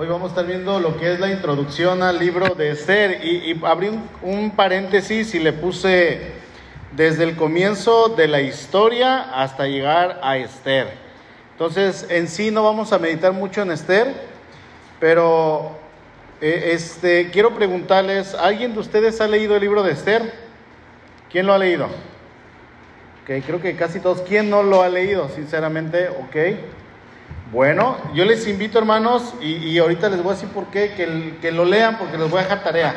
Hoy vamos a estar viendo lo que es la introducción al libro de Esther y, abrí un, paréntesis y le puse desde el comienzo de la historia hasta llegar a Esther. Entonces, en sí no vamos a meditar mucho en Esther, pero eh, este, quiero preguntarles, ¿alguien de ustedes ha leído el libro de Esther? ¿Quién lo ha leído? Ok, creo que casi todos. ¿Quién no lo ha leído, sinceramente? Ok. Bueno, yo les invito, hermanos, y, y ahorita les voy a decir por qué, que, que lo lean, porque les voy a dejar tarea.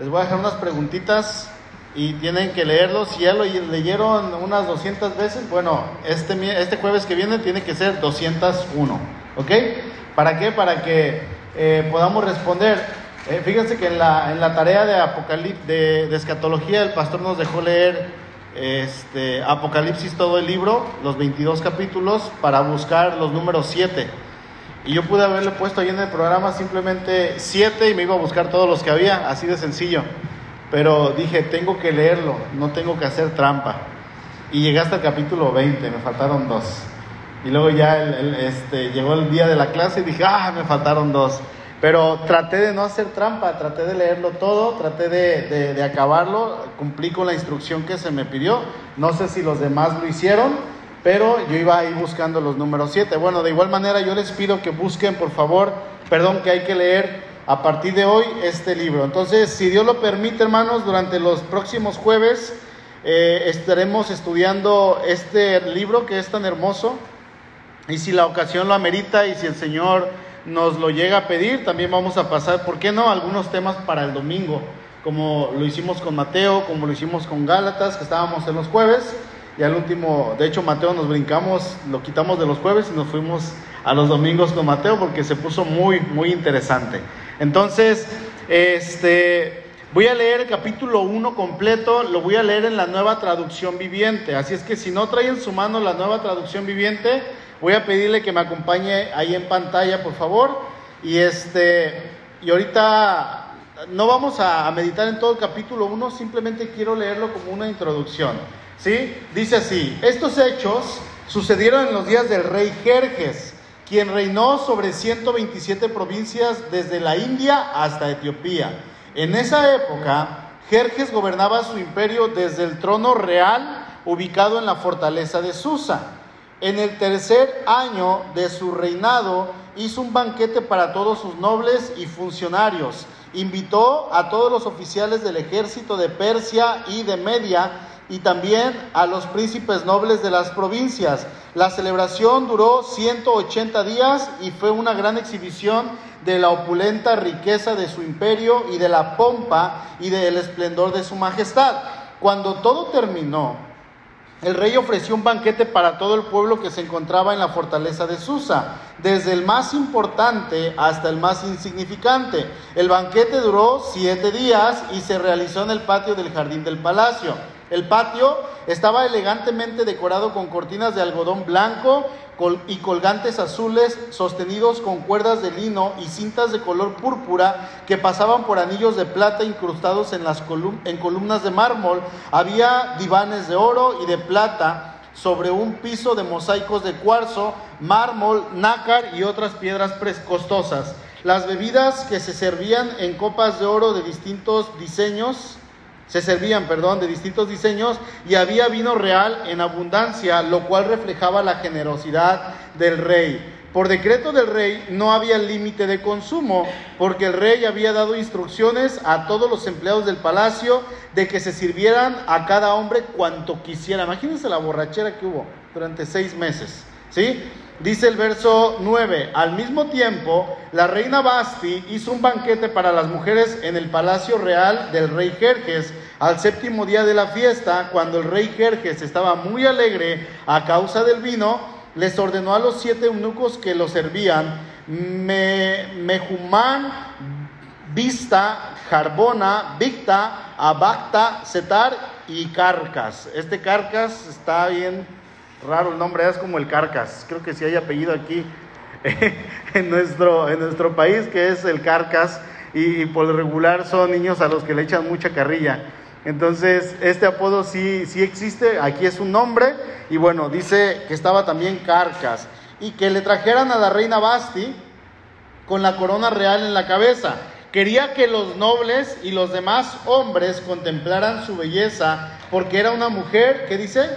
Les voy a dejar unas preguntitas y tienen que leerlo. Si ya lo leyeron unas 200 veces, bueno, este, este jueves que viene tiene que ser 201. ¿Ok? ¿Para qué? Para que eh, podamos responder. Eh, fíjense que en la, en la tarea de, Apocalipsis, de, de escatología el pastor nos dejó leer este, Apocalipsis todo el libro, los 22 capítulos, para buscar los números 7. Y yo pude haberle puesto ahí en el programa simplemente 7 y me iba a buscar todos los que había, así de sencillo. Pero dije, tengo que leerlo, no tengo que hacer trampa. Y llegué hasta el capítulo 20, me faltaron dos. Y luego ya el, este, llegó el día de la clase y dije, ah, me faltaron dos. Pero traté de no hacer trampa, traté de leerlo todo, traté de, de, acabarlo, cumplí con la instrucción que se me pidió. No sé si los demás lo hicieron, pero yo iba ahí buscando los números 7. Bueno, de igual manera yo les pido que busquen, por favor, perdón, que hay que leer a partir de hoy este libro. Entonces, si Dios lo permite, hermanos, durante los próximos jueves eh, estaremos estudiando este libro que es tan hermoso. Y si la ocasión lo amerita y si el Señor nos lo llega a pedir, también vamos a pasar, ¿por qué no?, algunos temas para el domingo, como lo hicimos con Mateo, como lo hicimos con Gálatas, que estábamos en los jueves, y al último, de hecho Mateo nos brincamos, lo quitamos de los jueves y nos fuimos a los domingos con Mateo porque se puso muy, muy interesante. Entonces, este, voy a leer el capítulo 1 completo, lo voy a leer en la nueva traducción viviente, así es que si no traen en su mano la nueva traducción viviente, Voy a pedirle que me acompañe ahí en pantalla, por favor. Y este y ahorita no vamos a, meditar en todo el capítulo 1, simplemente quiero leerlo como una introducción. ¿Sí? Dice así: Estos hechos sucedieron en los días del rey Jerjes, quien reinó sobre 127 provincias desde la India hasta Etiopía. En esa época, Jerjes gobernaba su imperio desde el trono real ubicado en la fortaleza de Susa. En el tercer año de su reinado hizo un banquete para todos sus nobles y funcionarios. Invitó a todos los oficiales del ejército de Persia y de Media y también a los príncipes nobles de las provincias. La celebración duró 180 días y fue una gran exhibición de la opulenta riqueza de su imperio y de la pompa y del esplendor de su majestad. Cuando todo terminó, el rey ofreció un banquete para todo el pueblo que se encontraba en la fortaleza de Susa, desde el más importante hasta el más insignificante. El banquete duró siete días y se realizó en el patio del jardín del palacio. El patio estaba elegantemente decorado con cortinas de algodón blanco y colgantes azules sostenidos con cuerdas de lino y cintas de color púrpura que pasaban por anillos de plata incrustados en, las en columnas de mármol. Había divanes de oro y de plata sobre un piso de mosaicos de cuarzo, mármol, nácar y otras piedras costosas. Las bebidas que se servían en copas de oro de distintos diseños se servían, perdón, de distintos diseños y había vino real en abundancia, lo cual reflejaba la generosidad del rey. Por decreto del rey no había límite de consumo, porque el rey había dado instrucciones a todos los empleados del palacio de que se sirvieran a cada hombre cuanto quisiera. Imagínense la borrachera que hubo durante seis meses, ¿sí? Dice el verso 9, al mismo tiempo, la reina Basti hizo un banquete para las mujeres en el palacio real del rey Jerjes. Al séptimo día de la fiesta, cuando el rey Jerjes estaba muy alegre a causa del vino, les ordenó a los siete eunucos que lo servían, Me, Mejumán, Vista, Jarbona, Victa, Abacta, Setar y Carcas. Este Carcas está bien raro el nombre, es como el Carcas. Creo que si hay apellido aquí en, nuestro, en nuestro país, que es el Carcas, y, y, por lo regular son niños a los que le echan mucha carrilla. Entonces, este apodo sí, sí existe, aquí es un nombre, y bueno, dice que estaba también Carcas, y que le trajeran a la reina Basti con la corona real en la cabeza. Quería que los nobles y los demás hombres contemplaran su belleza, porque era una mujer, ¿qué dice?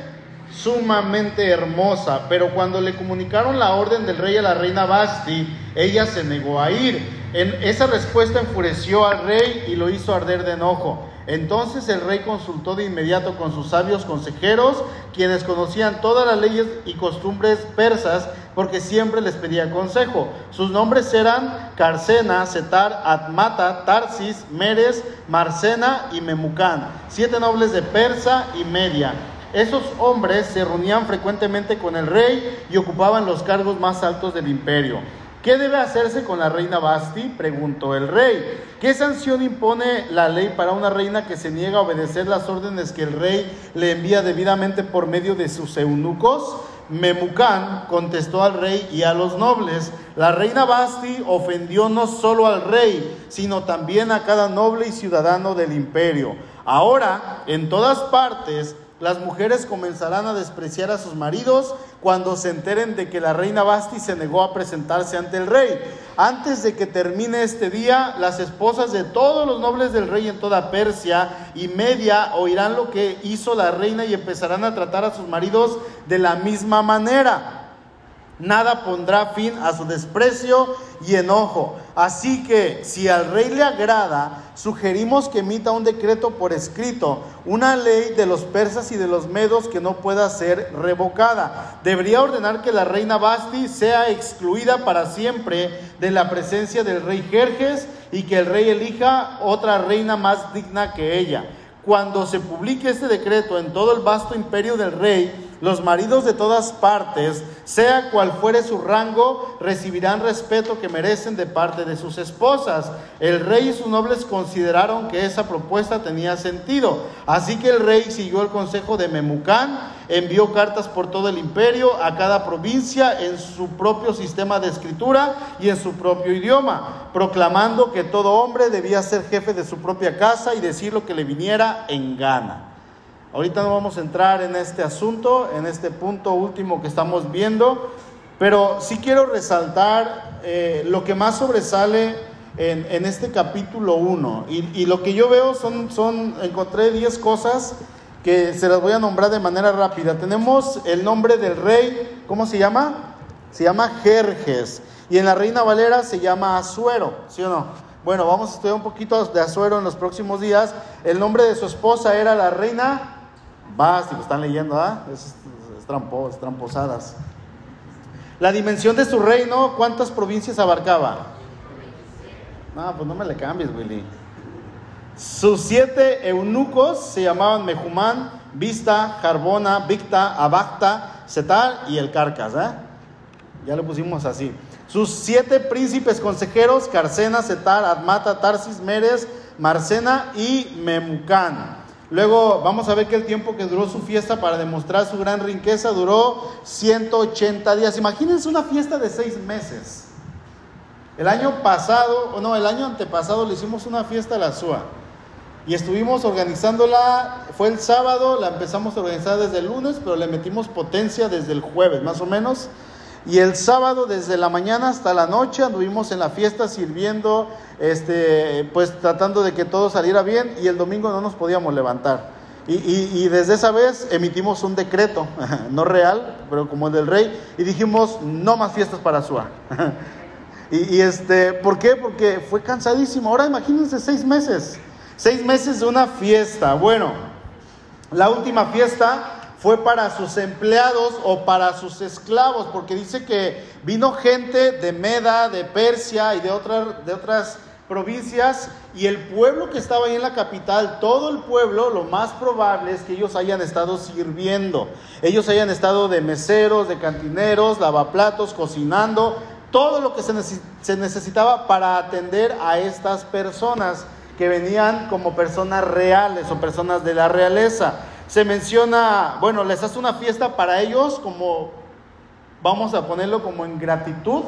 Sumamente hermosa. Pero cuando le comunicaron la orden del rey a la reina Basti, ella se negó a ir. En esa respuesta enfureció al rey y lo hizo arder de enojo. Entonces el rey consultó de inmediato con sus sabios consejeros, quienes conocían todas las leyes y costumbres persas, porque siempre les pedía consejo. Sus nombres eran Carcena, Setar, Atmata, Tarsis, Meres, Marcena y Memucán, siete nobles de Persa y Media. Esos hombres se reunían frecuentemente con el rey y ocupaban los cargos más altos del imperio. ¿Qué debe hacerse con la reina Basti? preguntó el rey. ¿Qué sanción impone la ley para una reina que se niega a obedecer las órdenes que el rey le envía debidamente por medio de sus eunucos? Memucán contestó al rey y a los nobles, la reina Basti ofendió no solo al rey, sino también a cada noble y ciudadano del imperio. Ahora, en todas partes, las mujeres comenzarán a despreciar a sus maridos cuando se enteren de que la reina Basti se negó a presentarse ante el rey. Antes de que termine este día, las esposas de todos los nobles del rey en toda Persia y Media oirán lo que hizo la reina y empezarán a tratar a sus maridos de la misma manera. Nada pondrá fin a su desprecio y enojo. Así que si al rey le agrada, sugerimos que emita un decreto por escrito, una ley de los persas y de los medos que no pueda ser revocada. Debería ordenar que la reina Basti sea excluida para siempre de la presencia del rey Jerjes y que el rey elija otra reina más digna que ella. Cuando se publique este decreto en todo el vasto imperio del rey, los maridos de todas partes, sea cual fuere su rango, recibirán respeto que merecen de parte de sus esposas. El rey y sus nobles consideraron que esa propuesta tenía sentido. Así que el rey siguió el consejo de Memucán, envió cartas por todo el imperio, a cada provincia en su propio sistema de escritura y en su propio idioma, proclamando que todo hombre debía ser jefe de su propia casa y decir lo que le viniera en gana. Ahorita no vamos a entrar en este asunto, en este punto último que estamos viendo, pero sí quiero resaltar eh, lo que más sobresale en, este capítulo 1. Y, lo que yo veo son, son encontré 10 cosas que se las voy a nombrar de manera rápida. Tenemos el nombre del rey, ¿cómo se llama? Se llama Jerjes. Y en la Reina Valera se llama Azuero, ¿sí o no? Bueno, vamos a estudiar un poquito de Azuero en los próximos días. El nombre de su esposa era la reina Vas, si lo están leyendo, ¿ah? Es, es, tramposadas. La dimensión de su reino, ¿cuántas provincias abarcaba? No, pues no me le cambies, Willy. Sus siete eunucos se llamaban Mejumán, Vista, Jarbona, Victa, Abacta, Setar y el Carcas. ¿eh? Ya le pusimos así. Sus siete príncipes consejeros, Carcena, Setar, Admata, Tarsis, Meres, Marcena y Memucán. Luego vamos a ver que el tiempo que duró su fiesta para demostrar su gran riqueza duró 180 días. Imagínense una fiesta de seis meses. El año pasado, o no, el año antepasado le hicimos una fiesta a la SUA. Y estuvimos organizándola, fue el sábado, la empezamos a organizar desde el lunes, pero le metimos potencia desde el jueves, más o menos. Y el sábado desde la mañana hasta la noche anduvimos en la fiesta sirviendo, este, pues tratando de que todo saliera bien y el domingo no nos podíamos levantar. Y, desde esa vez emitimos un decreto, no real, pero como el del rey, y dijimos, no más fiestas para Sua. y, y, este, ¿por qué? Porque fue cansadísimo. Ahora imagínense seis meses, seis meses de una fiesta. Bueno, la última fiesta fue para sus empleados o para sus esclavos, porque dice que vino gente de Meda, de Persia y de, otras provincias, y el pueblo que estaba ahí en la capital, todo el pueblo, lo más probable es que ellos hayan estado sirviendo. Ellos hayan estado de meseros, de cantineros, lavaplatos, cocinando, todo lo que se necesitaba para atender a estas personas que venían como personas reales o personas de la realeza se menciona, bueno, les hace una fiesta para ellos como, vamos a ponerlo como en gratitud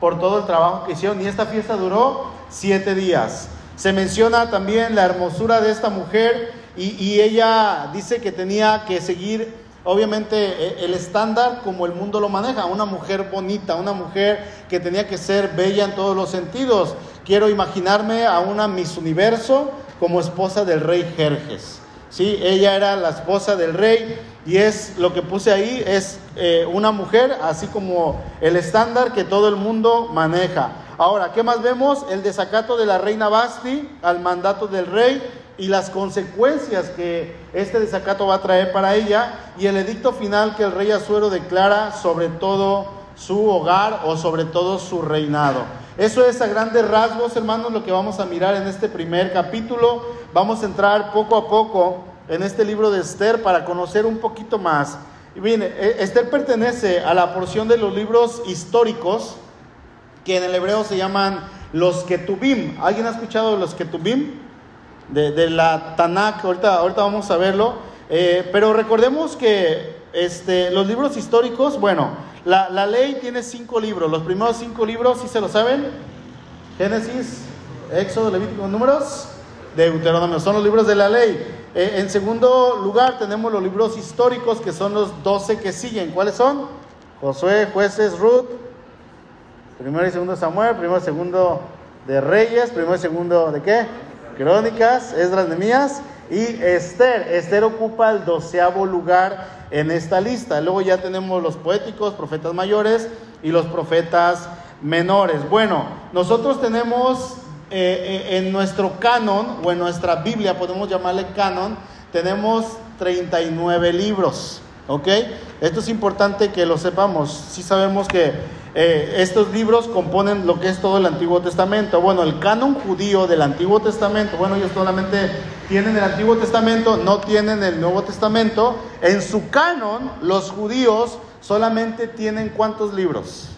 por todo el trabajo que hicieron. Y esta fiesta duró siete días. Se menciona también la hermosura de esta mujer y, ella dice que tenía que seguir, obviamente e, el estándar como el mundo lo maneja, una mujer bonita, una mujer que tenía que ser bella en todos los sentidos. Quiero imaginarme a una Miss Universo como esposa del rey Jerjes. Sí, ella era la esposa del rey y es lo que puse ahí, es eh, una mujer, así como el estándar que todo el mundo maneja. Ahora, ¿qué más vemos? El desacato de la reina Basti al mandato del rey y las consecuencias que este desacato va a traer para ella y el edicto final que el rey Azuero declara sobre todo su hogar o sobre todo su reinado. Eso es a grandes rasgos, hermanos, lo que vamos a mirar en este primer capítulo. Vamos a entrar poco a poco en este libro de Esther para conocer un poquito más. Y bien, e, Esther pertenece a la porción de los libros históricos que en el hebreo se llaman los Ketubim. ¿Alguien ha escuchado los Ketubim? de, la Tanakh, ahorita, ahorita vamos a verlo, eh, pero recordemos que este, los libros históricos, bueno, la, ley tiene cinco libros, los primeros cinco libros, ¿sí se lo saben? Génesis, Éxodo, Levítico, Números, Deuteronomio, son los libros de la ley. Eh, en segundo lugar tenemos los libros históricos, que son los doce que siguen. ¿Cuáles son? Josué, jueces, Ruth, primero y segundo Samuel, primero y segundo de Reyes, primero y segundo de qué? Crónicas, Esdras, Nemías y Esther. Esther ocupa el doceavo lugar en esta lista. Luego ya tenemos los poéticos, profetas mayores y los profetas menores. Bueno, nosotros tenemos eh, eh, en nuestro canon o en nuestra Biblia, podemos llamarle canon, tenemos 39 libros. ¿Ok? Esto es importante que lo sepamos. Si sabemos que eh, estos libros componen lo que es todo el Antiguo Testamento. Bueno, el canon judío del Antiguo Testamento, bueno, ellos solamente tienen el Antiguo Testamento, no tienen el Nuevo Testamento. En su canon, los judíos solamente tienen cuántos libros.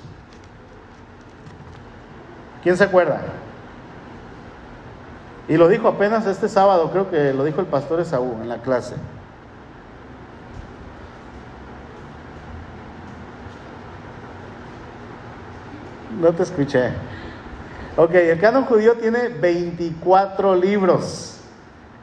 ¿Quién se acuerda? Y lo dijo apenas este sábado, creo que lo dijo el pastor Esaú en la clase. No te escuché. Ok, el canon judío tiene 24 libros.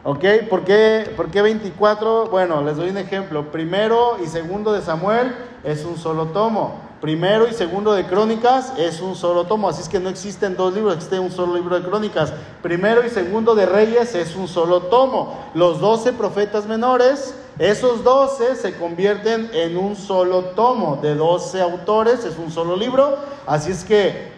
¿Ok? ¿Por qué, ¿Por qué 24? Bueno, les doy un ejemplo. Primero y segundo de Samuel es un solo tomo. Primero y segundo de Crónicas es un solo tomo. Así es que no existen dos libros, existe un solo libro de Crónicas. Primero y segundo de Reyes es un solo tomo. Los 12 profetas menores esos 12 se convierten en un solo tomo. De 12 autores, es un solo libro, así es que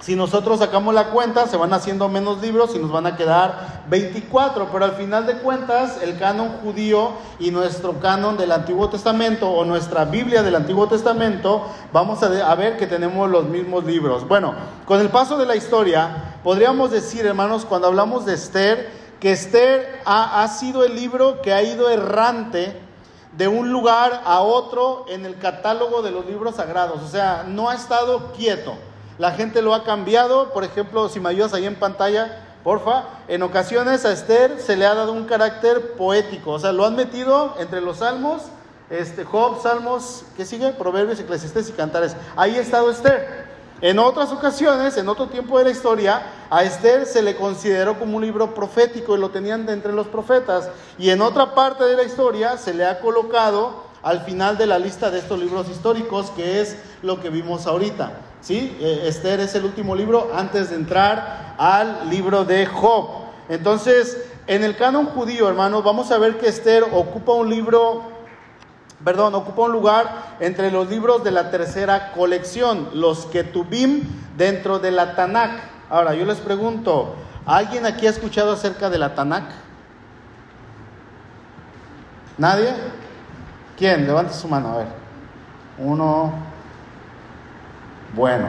si nosotros sacamos la cuenta, se van haciendo menos libros y nos van a quedar 24, pero al final de cuentas, el canon judío y nuestro canon del Antiguo Testamento o nuestra Biblia del Antiguo Testamento, vamos a, ver que tenemos los mismos libros. Bueno, con el paso de la historia, podríamos decir, hermanos, cuando hablamos de Esther, que Esther ha, sido el libro que ha ido errante de un lugar a otro en el catálogo de los libros sagrados. O sea, no ha estado quieto. La gente lo ha cambiado. Por ejemplo, si me ayudas ahí en pantalla, porfa. En ocasiones a Esther se le ha dado un carácter poético. O sea, lo han metido entre los salmos. Este, Job, Salmos, ¿qué sigue? Proverbios, Eclesiastes y Cantares. Ahí ha estado Esther. En otras ocasiones, en otro tiempo de la historia, a Esther se le consideró como un libro profético y lo tenían de entre los profetas. Y en otra parte de la historia se le ha colocado al final de la lista de estos libros históricos, que es lo que vimos ahorita. ¿sí? Eh, Esther es el último libro antes de entrar al libro de Job. Entonces, en el canon judío, hermanos, vamos a ver que Esther ocupa un libro perdón, ocupa un lugar entre los libros de la tercera colección, los Ketubim dentro de la Tanakh. Ahora, yo les pregunto, ¿alguien aquí ha escuchado acerca de la Tanakh? ¿Nadie? ¿Quién? Levante su mano, a ver. Uno. Bueno,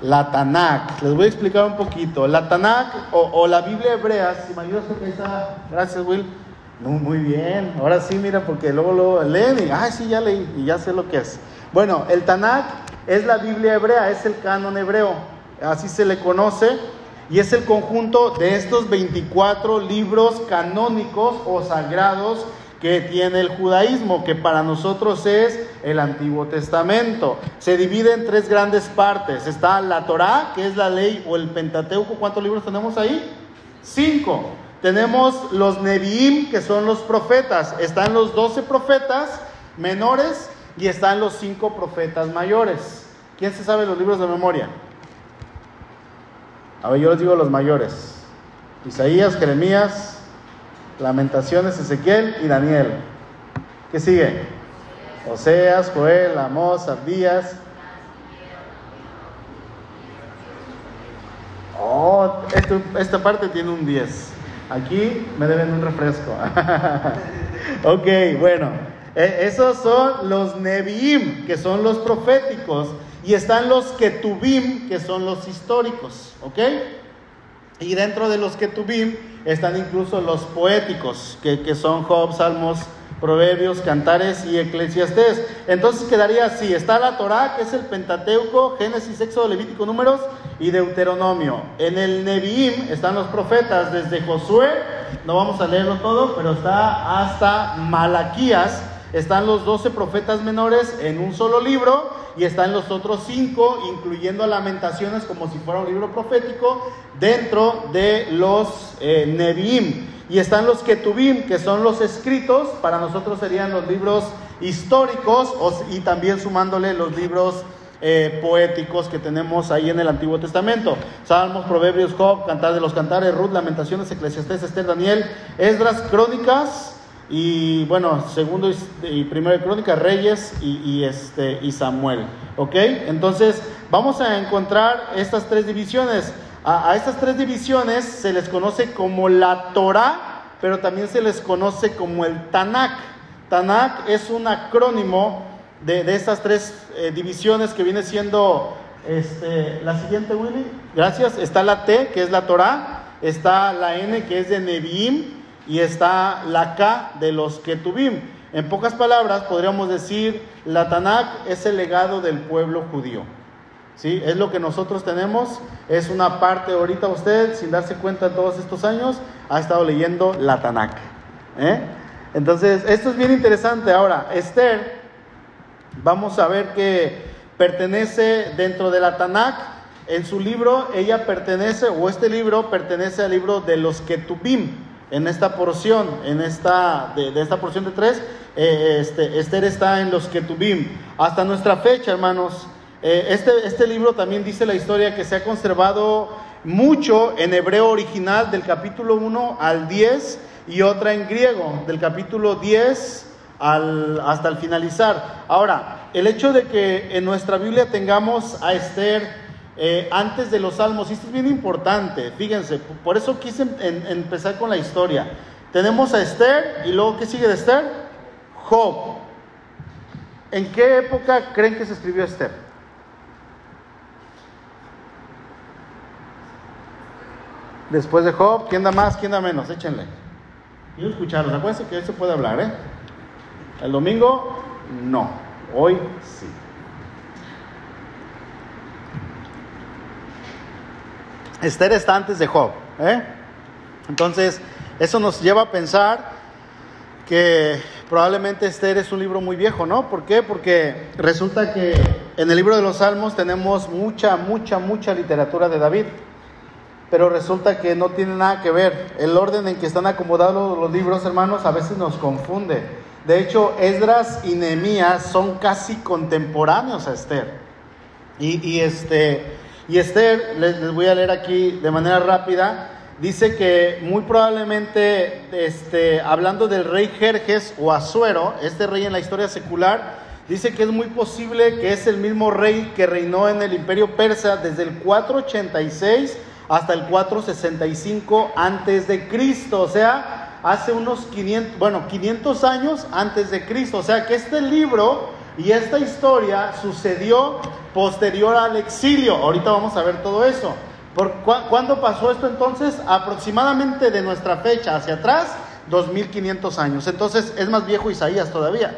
la Tanakh. Les voy a explicar un poquito. La Tanakh o, la Biblia hebrea, si me ayudas, está. Gracias, Will muy bien, ahora sí, mira, porque luego lo leen y, sí, ya leí y ya sé lo que es. Bueno, el Tanakh es la Biblia hebrea, es el canon hebreo, así se le conoce, y es el conjunto de estos 24 libros canónicos o sagrados que tiene el judaísmo, que para nosotros es el Antiguo Testamento. Se divide en tres grandes partes. Está la Torá, que es la ley o el Pentateuco. ¿Cuántos libros tenemos ahí? Cinco. Tenemos los Nevi'im, que son los profetas. Están los doce profetas menores y están los cinco profetas mayores. ¿Quién se sabe los libros de memoria? A ver, yo les digo los mayores. Isaías, Jeremías, Lamentaciones, Ezequiel y Daniel. ¿Qué sigue? Oseas, Joel, Amós, Abdías. Oh, esta parte tiene un 10. Aquí me deben un refresco. ok, bueno. E, esos son los Neviim, que son los proféticos. Y están los Ketubim, que son los históricos. ¿Ok? Y dentro de los Ketubim están incluso los poéticos, que, que son Job, Salmos, Proverbios, Cantares y Eclesiastés. Entonces quedaría así, está la Torá, que es el Pentateuco, Génesis, Éxodo, Levítico, Números y Deuteronomio. En el Neviim están los profetas, desde Josué, no vamos a leerlo todo, pero está hasta Malaquías, están los doce profetas menores en un solo libro y están los otros cinco, incluyendo lamentaciones como si fuera un libro profético, dentro de los eh. Y están los Ketubim, que son los escritos, para nosotros serían los libros históricos y también sumándole los libros eh, poéticos que tenemos ahí en el Antiguo Testamento. Salmos, Proverbios, Job, Cantar de los Cantares, Ruth, Lamentaciones, Eclesiastés, Esther, Daniel, Esdras, Crónicas y bueno, segundo y primero de Crónicas, Reyes y, este, y Samuel. ¿Ok? Entonces vamos a encontrar estas tres divisiones. A, estas tres divisiones se les conoce como la Torah, pero también se les conoce como el Tanakh. Tanakh es un acrónimo de, de estas tres eh, divisiones que viene siendo este, la siguiente, Willy. Gracias. Está la T, que es la Torah. Está la N, que es de Neviim. Y está la K de los Ketubim. En pocas palabras, podríamos decir, la Tanakh es el legado del pueblo judío. ¿sí? Es lo que nosotros tenemos, es una parte, ahorita usted, sin darse cuenta en todos estos años, ha estado leyendo la Tanakh. ¿eh? Entonces, esto es bien interesante. Ahora, Esther, vamos a ver que pertenece dentro de la Tanakh, en su libro, ella pertenece, o este libro pertenece al libro de los Ketubim, en esta porción, en esta, de, esta porción de tres, eh, este, Esther está en los Ketubim. Hasta nuestra fecha, hermanos, eh, este, este libro también dice la historia que se ha conservado mucho en hebreo original del capítulo 1 al 10 y otra en griego del capítulo 10 al, hasta el finalizar. Ahora, el hecho de que en nuestra Biblia tengamos a Esther eh, antes de los salmos, esto es bien importante, fíjense, por eso quise em, empezar con la historia. Tenemos a Esther y luego, ¿qué sigue de Esther? Job. ¿En qué época creen que se escribió Esther? Después de Job, ¿quién da más? ¿Quién da menos? Échenle. Quiero escucharlos. Acuérdense que hoy se puede hablar, ¿eh? El domingo, no. Hoy sí. Esther está antes de Job, ¿eh? Entonces, eso nos lleva a pensar que probablemente Esther es un libro muy viejo, ¿no? ¿Por qué? Porque resulta que en el libro de los Salmos tenemos mucha, mucha, mucha literatura de David pero resulta que no tiene nada que ver. El orden en que están acomodados los libros, hermanos, a veces nos confunde. De hecho, Esdras y Nehemías son casi contemporáneos a Esther. Y, este, y Esther, les, voy a leer aquí de manera rápida, dice que muy probablemente, este, hablando del rey Jerjes o Asuero, este rey en la historia secular, dice que es muy posible que es el mismo rey que reinó en el imperio persa desde el 486 hasta el 465 antes de Cristo, o sea, hace unos 500, bueno, 500 años antes de Cristo, o sea que este libro y esta historia sucedió posterior al exilio. Ahorita vamos a ver todo eso. ¿Por ¿Cuándo pasó esto entonces? Aproximadamente de nuestra fecha hacia atrás, 2500 años. Entonces es más viejo Isaías todavía.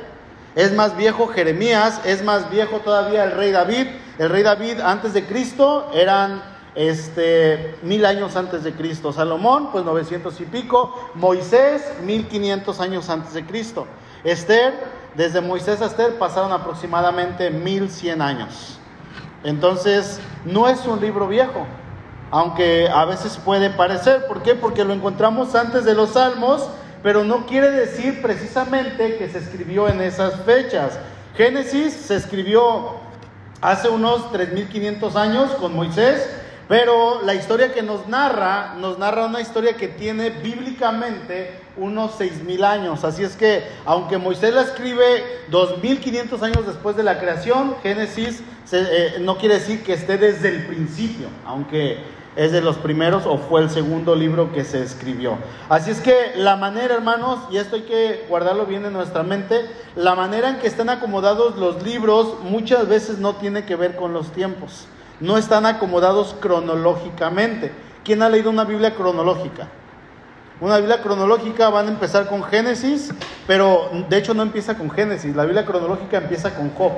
Es más viejo Jeremías, es más viejo todavía el rey David. El rey David antes de Cristo eran este, mil años antes de Cristo. Salomón, pues 900 y pico. Moisés, 1500 años antes de Cristo. Esther, desde Moisés a Esther pasaron aproximadamente 1100 años. Entonces, no es un libro viejo, aunque a veces puede parecer. ¿Por qué? Porque lo encontramos antes de los salmos, pero no quiere decir precisamente que se escribió en esas fechas. Génesis se escribió hace unos 3.500 años con Moisés, pero la historia que nos narra, nos narra una historia que tiene bíblicamente unos 6.000 años. Así es que, aunque Moisés la escribe 2.500 años después de la creación, Génesis eh, no quiere decir que esté desde el principio, aunque es de los primeros o fue el segundo libro que se escribió. Así es que la manera, hermanos, y esto hay que guardarlo bien en nuestra mente, la manera en que están acomodados los libros muchas veces no tiene que ver con los tiempos, no están acomodados cronológicamente. ¿Quién ha leído una Biblia cronológica? Una Biblia cronológica van a empezar con Génesis, pero de hecho no empieza con Génesis, la Biblia cronológica empieza con Job.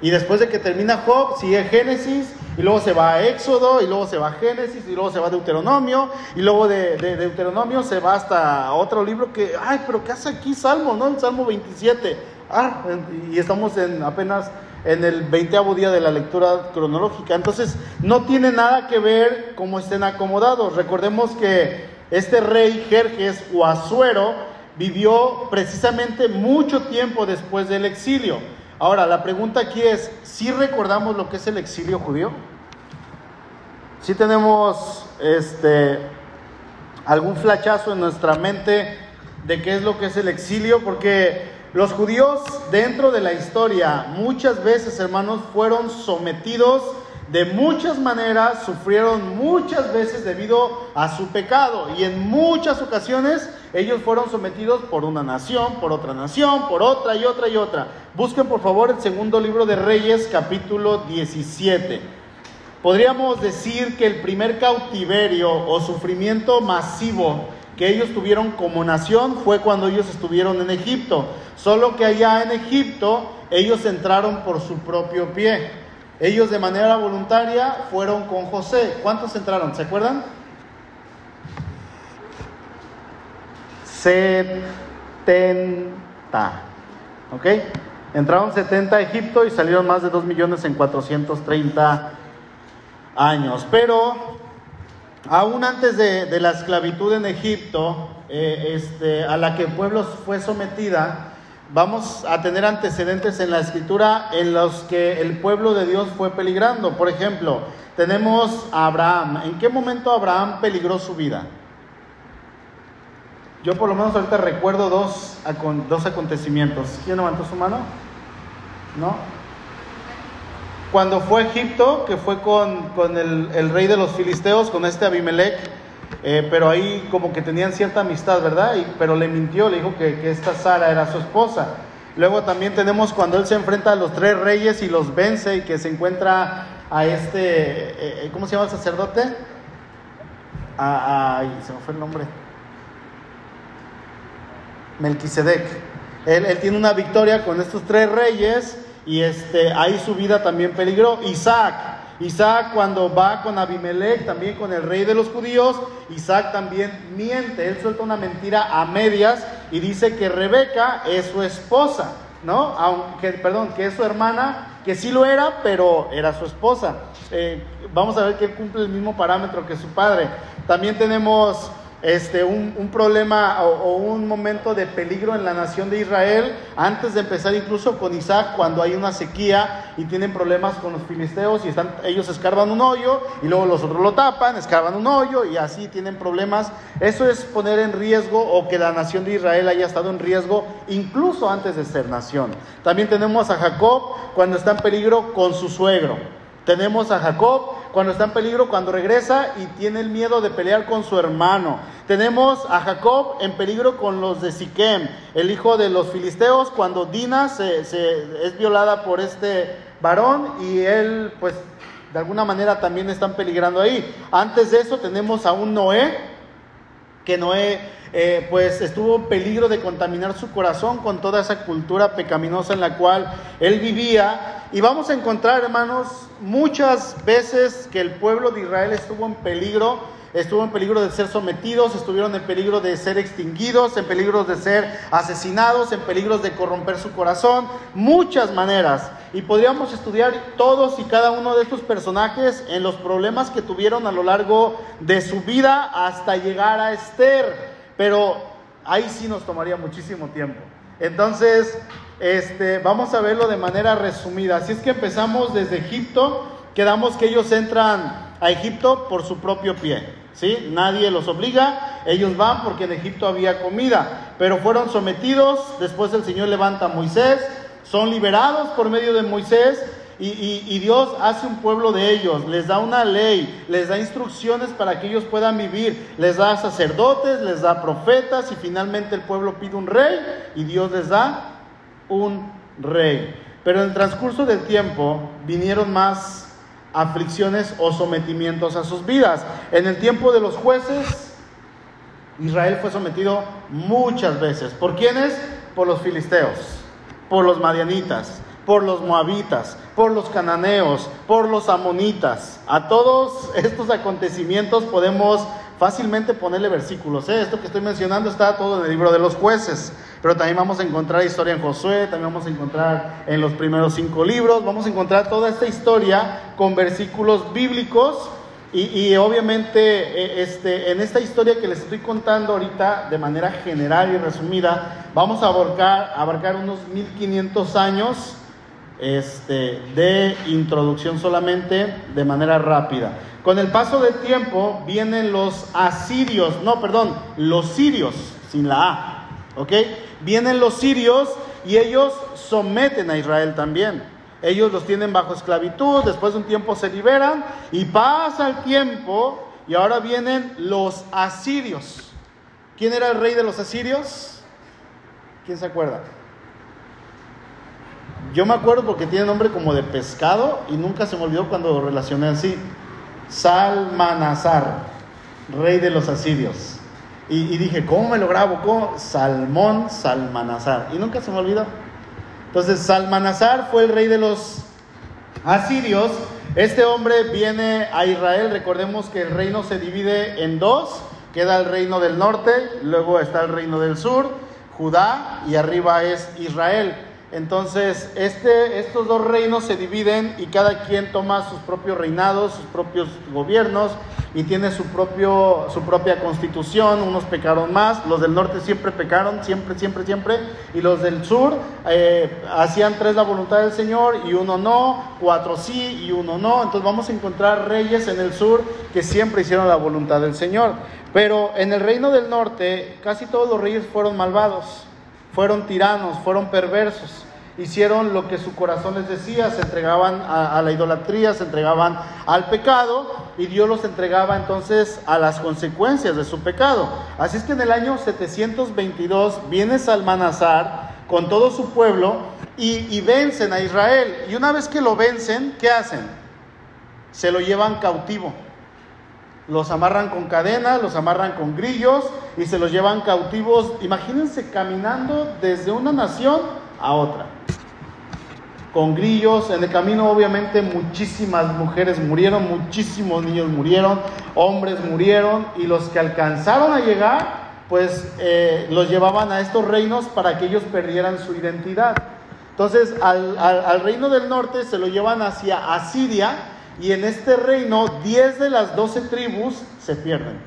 Y después de que termina Job, sigue Génesis, y luego se va a Éxodo, y luego se va a Génesis, y luego se va a Deuteronomio, y luego de, Deuteronomio se va hasta otro libro que, ay, pero ¿qué hace aquí Salmo, no? El Salmo 27. Ah, y estamos en apenas en el veinteavo día de la lectura cronológica. Entonces, no tiene nada que ver cómo estén acomodados. Recordemos que este rey Jerjes o Azuero vivió precisamente mucho tiempo después del exilio. Ahora, la pregunta aquí es, ¿si recordamos lo que es el exilio judío? ¿Si tenemos este, algún flachazo en nuestra mente de qué es lo que es el exilio? Porque los judíos dentro de la historia muchas veces, hermanos, fueron sometidos de muchas maneras, sufrieron muchas veces debido a su pecado y en muchas ocasiones ellos fueron sometidos por una nación, por otra nación, por otra y otra y otra. Busquen por favor el segundo libro de Reyes capítulo 17. Podríamos decir que el primer cautiverio o sufrimiento masivo que ellos tuvieron como nación fue cuando ellos estuvieron en Egipto. Solo que allá en Egipto ellos entraron por su propio pie. Ellos de manera voluntaria fueron con José. ¿Cuántos entraron? ¿Se acuerdan? 70. ¿Ok? Entraron 70 a Egipto y salieron más de 2 millones en 430 años. Pero aún antes de, la esclavitud en Egipto, eh, este, a la que el pueblo fue sometida, vamos a tener antecedentes en la escritura en los que el pueblo de Dios fue peligrando. Por ejemplo, tenemos a Abraham. ¿En qué momento Abraham peligró su vida? Yo por lo menos ahorita recuerdo dos, dos acontecimientos. ¿Quién levantó su mano? ¿No? Cuando fue a Egipto, que fue con, el, el, rey de los filisteos, con este Abimelech, eh, pero ahí como que tenían cierta amistad, ¿verdad? Y, pero le mintió, le dijo que, que esta Sara era su esposa. Luego también tenemos cuando él se enfrenta a los tres reyes y los vence y que se encuentra a este, eh, eh, ¿cómo se llama el sacerdote? A, se me fue el nombre. Melquisedec. Él, él, tiene una victoria con estos tres reyes y este, ahí su vida también peligró. Isaac. Isaac cuando va con Abimelech, también con el rey de los judíos, Isaac también miente. Él suelta una mentira a medias y dice que Rebeca es su esposa, ¿no? Aunque, perdón, que es su hermana, que sí lo era, pero era su esposa. Eh, vamos a ver que él cumple el mismo parámetro que su padre. También tenemos este, un, problema o, un momento de peligro en la nación de Israel, antes de empezar incluso con Isaac, cuando hay una sequía y tienen problemas con los filisteos y están, ellos escarban un hoyo y luego los otros lo tapan, escarban un hoyo y así tienen problemas. Eso es poner en riesgo o que la nación de Israel haya estado en riesgo incluso antes de ser nación. También tenemos a Jacob cuando está en peligro con su suegro. Tenemos a Jacob cuando está en peligro, cuando regresa y tiene el miedo de pelear con su hermano. Tenemos a Jacob en peligro con los de Siquem, el hijo de los filisteos, cuando Dina se, es violada por este varón y él, pues, de alguna manera también están peligrando ahí. Antes de eso tenemos a un Noé, que Noé eh, pues estuvo en peligro de contaminar su corazón con toda esa cultura pecaminosa en la cual él vivía. Y vamos a encontrar, hermanos, muchas veces que el pueblo de Israel estuvo en peligro, estuvo en peligro de ser sometidos, estuvieron en peligro de ser extinguidos, en peligro de ser asesinados, en peligro de corromper su corazón, muchas maneras. Y podríamos estudiar todos y cada uno de estos personajes en los problemas que tuvieron a lo largo de su vida hasta llegar a Esther. Pero ahí sí nos tomaría muchísimo tiempo. Entonces, este, vamos a verlo de manera resumida. Así es que empezamos desde Egipto, quedamos que ellos entran a Egipto por su propio pie. ¿Sí? Nadie los obliga, ellos van porque en Egipto había comida, pero fueron sometidos, después el Señor levanta a Moisés, son liberados por medio de Moisés. Y, Dios hace un pueblo de ellos, les da una ley, les da instrucciones para que ellos puedan vivir, les da sacerdotes, les da profetas. Y finalmente el pueblo pide un rey. Y Dios les da un rey. Pero en el transcurso del tiempo vinieron más aflicciones o sometimientos a sus vidas. En el tiempo de los jueces, Israel fue sometido muchas veces. ¿Por quiénes? Por los filisteos, por los madianitas, por los moabitas, por los cananeos, por los amonitas. A todos estos acontecimientos podemos fácilmente ponerle versículos. ¿eh? Esto que estoy mencionando está todo en el libro de los jueces, pero también vamos a encontrar historia en Josué, también vamos a encontrar en los primeros cinco libros, vamos a encontrar toda esta historia con versículos bíblicos. Y, obviamente eh, este, en esta historia que les estoy contando ahorita de manera general y resumida, vamos a abarcar, abarcar unos 1500 años este, de introducción solamente de manera rápida. Con el paso del tiempo vienen los asirios, no, perdón, los sirios, sin la A, ¿ok? Vienen los sirios y ellos someten a Israel también. Ellos los tienen bajo esclavitud, después de un tiempo se liberan y pasa el tiempo y ahora vienen los asirios. ¿Quién era el rey de los asirios? ¿Quién se acuerda? Yo me acuerdo porque tiene nombre como de pescado y nunca se me olvidó cuando relacioné así. Salmanazar, rey de los asirios. Y, dije, ¿cómo me lo grabo? ¿Cómo? Salmón Salmanazar. Y nunca se me olvidó. Entonces, Salmanazar fue el rey de los asirios. Este hombre viene a Israel. Recordemos que el reino se divide en dos. Queda el reino del norte, luego está el reino del sur, Judá, y arriba es Israel. Entonces, este, estos dos reinos se dividen y cada quien toma sus propios reinados, sus propios gobiernos y tiene su, propio, su propia constitución. Unos pecaron más, los del norte siempre pecaron, siempre, siempre, siempre, y los del sur eh, hacían tres la voluntad del Señor y uno no, cuatro sí y uno no. Entonces vamos a encontrar reyes en el sur que siempre hicieron la voluntad del Señor. Pero en el reino del norte casi todos los reyes fueron malvados fueron tiranos, fueron perversos, hicieron lo que su corazón les decía, se entregaban a, la idolatría, se entregaban al pecado y Dios los entregaba entonces a las consecuencias de su pecado. Así es que en el año 722 viene Salmanazar con todo su pueblo y, y vencen a Israel. Y una vez que lo vencen, ¿qué hacen? Se lo llevan cautivo. Los amarran con cadenas, los amarran con grillos y se los llevan cautivos. Imagínense caminando desde una nación a otra. Con grillos, en el camino obviamente muchísimas mujeres murieron, muchísimos niños murieron, hombres murieron y los que alcanzaron a llegar, pues eh, los llevaban a estos reinos para que ellos perdieran su identidad. Entonces al, al reino del norte se lo llevan hacia Asiria y en este reino, 10 de las 12 tribus se pierden.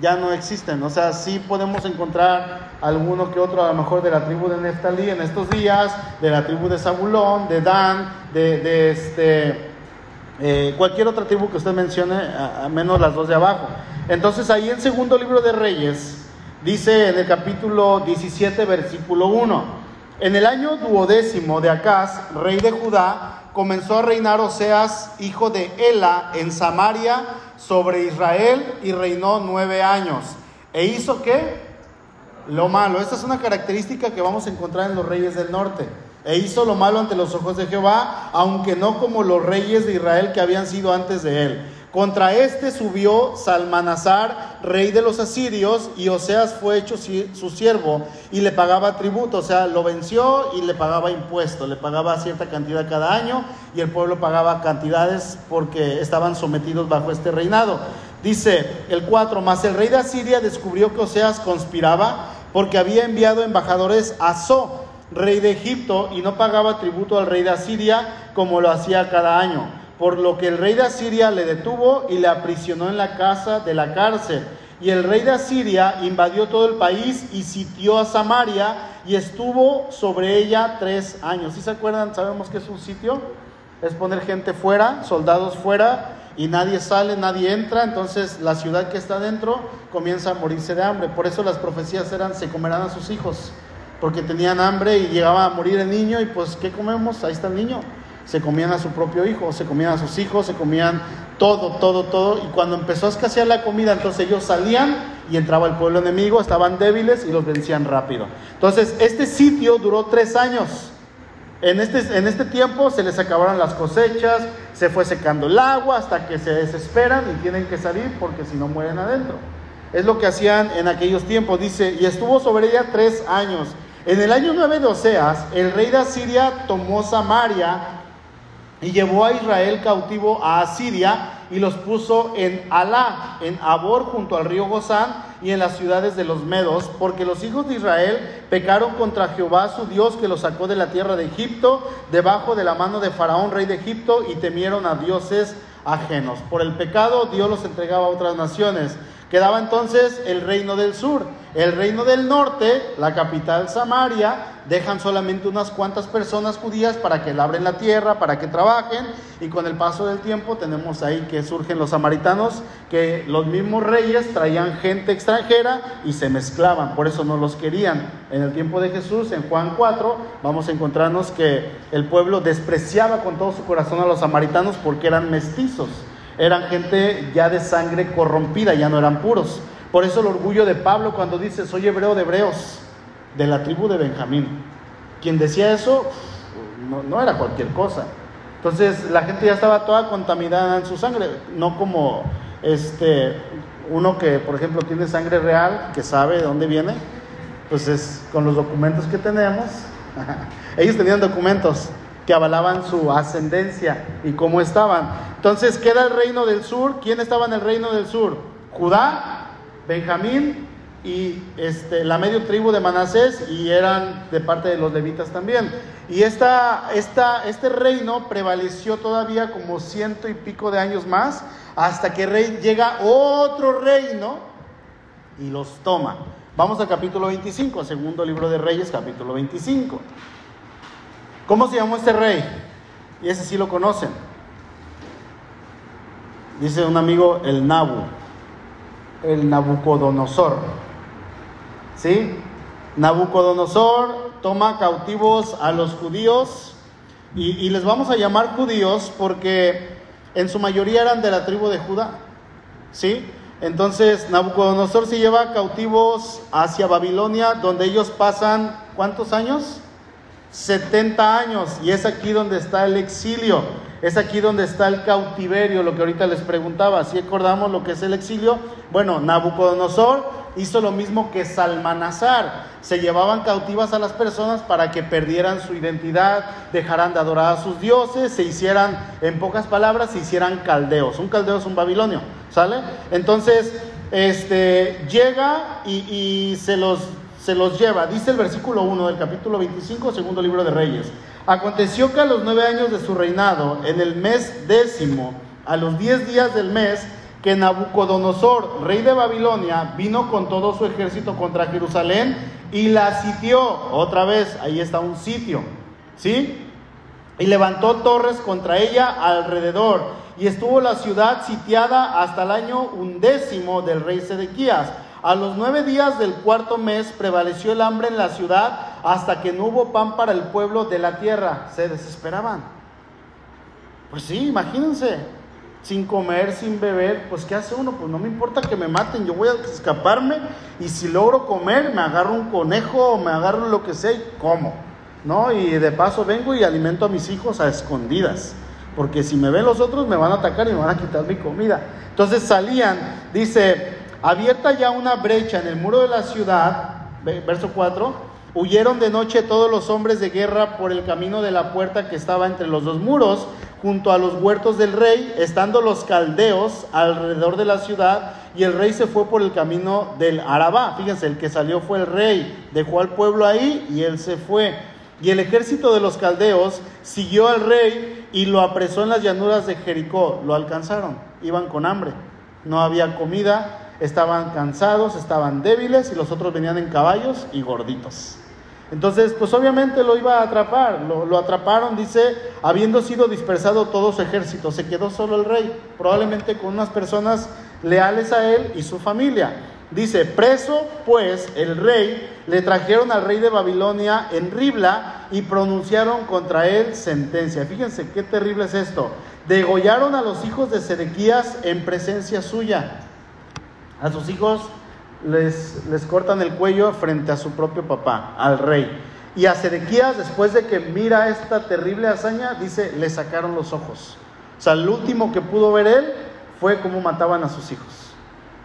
Ya no existen. O sea, sí podemos encontrar alguno que otro, a lo mejor de la tribu de Neftalí en estos días, de la tribu de Zabulón, de Dan, de, este, eh, cualquier otra tribu que usted mencione, a, menos las dos de abajo. Entonces, ahí en segundo libro de Reyes, dice en el capítulo 17, versículo 1: En el año duodécimo de Acaz, rey de Judá, comenzó a reinar Oseas, hijo de Ela, en Samaria sobre Israel y reinó nueve años. ¿E hizo qué? Lo malo. Esta es una característica que vamos a encontrar en los reyes del norte. E hizo lo malo ante los ojos de Jehová, aunque no como los reyes de Israel que habían sido antes de él. Contra este subió Salmanazar, rey de los asirios, y Oseas fue hecho su siervo y le pagaba tributo, o sea, lo venció y le pagaba impuesto, le pagaba cierta cantidad cada año y el pueblo pagaba cantidades porque estaban sometidos bajo este reinado. Dice el 4, más el rey de Asiria descubrió que Oseas conspiraba porque había enviado embajadores a So, rey de Egipto, y no pagaba tributo al rey de Asiria como lo hacía cada año por lo que el rey de Asiria le detuvo y le aprisionó en la casa de la cárcel. y el rey de Asiria invadió todo el país y sitió a Samaria y estuvo sobre ella tres años. ¿Sí se acuerdan? ¿Sabemos que es un sitio? Es poner gente fuera, soldados fuera, y nadie sale, nadie entra, entonces la ciudad que está dentro comienza a morirse de hambre. Por eso las profecías eran, se comerán a sus hijos, porque tenían hambre y llegaba a morir el niño y pues, ¿qué comemos? Ahí está el niño. Se comían a su propio hijo, se comían a sus hijos, se comían todo, todo, todo. Y cuando empezó a escasear la comida, entonces ellos salían y entraba el pueblo enemigo, estaban débiles y los vencían rápido. Entonces, este sitio duró tres años. En este, en este tiempo se les acabaron las cosechas, se fue secando el agua hasta que se desesperan y tienen que salir porque si no mueren adentro. Es lo que hacían en aquellos tiempos, dice, y estuvo sobre ella tres años. En el año 9 de Oseas, el rey de Asiria tomó Samaria y llevó a Israel cautivo a Asiria y los puso en Alá, en Abor, junto al río Gozán y en las ciudades de los Medos, porque los hijos de Israel pecaron contra Jehová su Dios que los sacó de la tierra de Egipto, debajo de la mano de Faraón, rey de Egipto, y temieron a dioses ajenos. Por el pecado Dios los entregaba a otras naciones. Quedaba entonces el reino del sur. El reino del norte, la capital Samaria, dejan solamente unas cuantas personas judías para que labren la tierra, para que trabajen, y con el paso del tiempo tenemos ahí que surgen los samaritanos, que los mismos reyes traían gente extranjera y se mezclaban, por eso no los querían. En el tiempo de Jesús, en Juan 4, vamos a encontrarnos que el pueblo despreciaba con todo su corazón a los samaritanos porque eran mestizos, eran gente ya de sangre corrompida, ya no eran puros. Por eso el orgullo de Pablo cuando dice, soy hebreo de hebreos de la tribu de Benjamín. Quien decía eso no, era cualquier cosa. Entonces la gente ya estaba toda contaminada en su sangre, no como este uno que por ejemplo tiene sangre real, que sabe de dónde viene, pues es con los documentos que tenemos. Ellos tenían documentos que avalaban su ascendencia y cómo estaban. Entonces queda el reino del sur. ¿Quién estaba en el reino del sur? Judá, Benjamín y este, la medio tribu de Manasés y eran de parte de los levitas también. Y esta, esta, este reino prevaleció todavía como ciento y pico de años más hasta que rey, llega otro reino y los toma. Vamos al capítulo 25, segundo libro de Reyes, capítulo 25. ¿Cómo se llamó este rey? Y ese sí lo conocen. Dice un amigo, el Nabu, el Nabucodonosor. ¿Sí? Nabucodonosor toma cautivos a los judíos y, les vamos a llamar judíos porque en su mayoría eran de la tribu de Judá. ¿Sí? Entonces Nabucodonosor se lleva cautivos hacia Babilonia donde ellos pasan ¿cuántos años? 70 años y es aquí donde está el exilio. Es aquí donde está el cautiverio, lo que ahorita les preguntaba. Si acordamos lo que es el exilio? Bueno, Nabucodonosor hizo lo mismo que Salmanazar. Se llevaban cautivas a las personas para que perdieran su identidad, dejaran de adorar a sus dioses, se hicieran, en pocas palabras, se hicieran caldeos. Un caldeo es un babilonio, ¿sale? Entonces, este, llega y, se, los, se los lleva. Dice el versículo 1 del capítulo 25, segundo libro de Reyes. Aconteció que a los nueve años de su reinado, en el mes décimo, a los diez días del mes, que Nabucodonosor, rey de Babilonia, vino con todo su ejército contra Jerusalén y la sitió. Otra vez, ahí está un sitio, ¿sí? Y levantó torres contra ella alrededor. Y estuvo la ciudad sitiada hasta el año undécimo del rey Sedequías. A los nueve días del cuarto mes prevaleció el hambre en la ciudad hasta que no hubo pan para el pueblo de la tierra. Se desesperaban. Pues sí, imagínense, sin comer, sin beber, pues ¿qué hace uno? Pues no me importa que me maten, yo voy a escaparme y si logro comer, me agarro un conejo o me agarro lo que sea y como, ¿no? Y de paso vengo y alimento a mis hijos a escondidas, porque si me ven los otros me van a atacar y me van a quitar mi comida. Entonces salían, dice, abierta ya una brecha en el muro de la ciudad, verso 4, Huyeron de noche todos los hombres de guerra por el camino de la puerta que estaba entre los dos muros, junto a los huertos del rey, estando los caldeos alrededor de la ciudad, y el rey se fue por el camino del Arabá. Fíjense, el que salió fue el rey, dejó al pueblo ahí y él se fue. Y el ejército de los caldeos siguió al rey y lo apresó en las llanuras de Jericó. Lo alcanzaron, iban con hambre, no había comida. Estaban cansados, estaban débiles y los otros venían en caballos y gorditos. Entonces, pues obviamente lo iba a atrapar, lo, atraparon, dice, habiendo sido dispersado todo su ejército, se quedó solo el rey, probablemente con unas personas leales a él y su familia. Dice, preso pues el rey, le trajeron al rey de Babilonia en Ribla y pronunciaron contra él sentencia. Fíjense qué terrible es esto. Degollaron a los hijos de Sedequías en presencia suya. A sus hijos les, les cortan el cuello frente a su propio papá, al rey. Y a Sedequías, después de que mira esta terrible hazaña, dice, le sacaron los ojos. O sea, el último que pudo ver él fue cómo mataban a sus hijos.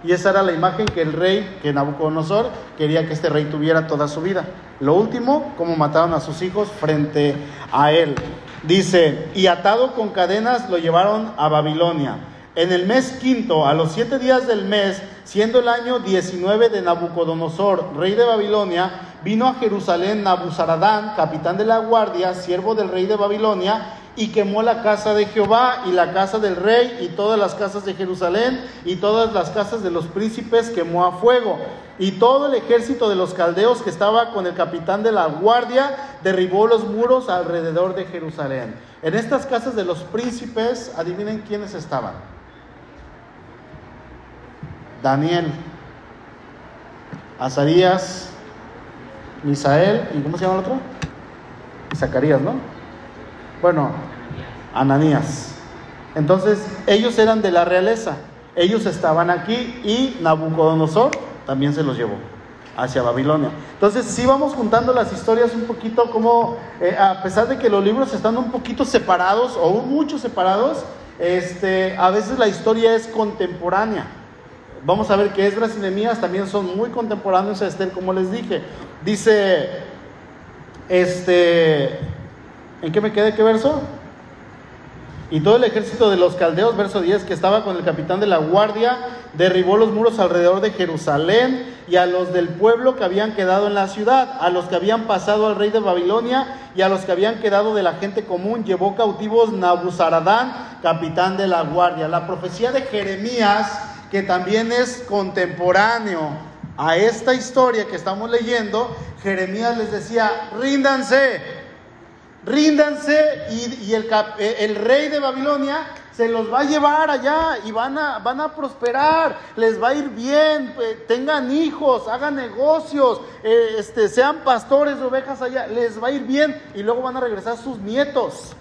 Y esa era la imagen que el rey, que Nabucodonosor, quería que este rey tuviera toda su vida. Lo último, cómo mataron a sus hijos frente a él. Dice, y atado con cadenas lo llevaron a Babilonia. En el mes quinto, a los siete días del mes, siendo el año 19 de Nabucodonosor, rey de Babilonia, vino a Jerusalén Nabuzaradán, capitán de la guardia, siervo del rey de Babilonia, y quemó la casa de Jehová y la casa del rey y todas las casas de Jerusalén y todas las casas de los príncipes quemó a fuego. Y todo el ejército de los caldeos que estaba con el capitán de la guardia derribó los muros alrededor de Jerusalén. En estas casas de los príncipes, adivinen quiénes estaban. Daniel, Azarías, Misael y ¿cómo se llama el otro? Zacarías, ¿no? Bueno, Ananías. Entonces, ellos eran de la realeza. Ellos estaban aquí y Nabucodonosor también se los llevó hacia Babilonia. Entonces, si vamos juntando las historias un poquito, como eh, a pesar de que los libros están un poquito separados o mucho separados, este, a veces la historia es contemporánea. Vamos a ver que Esdras y Nehemías también son muy contemporáneos a Esther, como les dije. Dice, este, ¿en qué me quedé? ¿Qué verso? Y todo el ejército de los caldeos, verso 10, que estaba con el capitán de la guardia, derribó los muros alrededor de Jerusalén y a los del pueblo que habían quedado en la ciudad, a los que habían pasado al rey de Babilonia y a los que habían quedado de la gente común, llevó cautivos Nabuzaradán, capitán de la guardia. La profecía de Jeremías que también es contemporáneo a esta historia que estamos leyendo, Jeremías les decía, ríndanse, ríndanse y, el, eh, el, rey de Babilonia se los va a llevar allá y van a, van a prosperar, les va a ir bien, eh, tengan hijos, hagan negocios, eh, este, sean pastores ovejas allá, les va a ir bien y luego van a regresar sus nietos.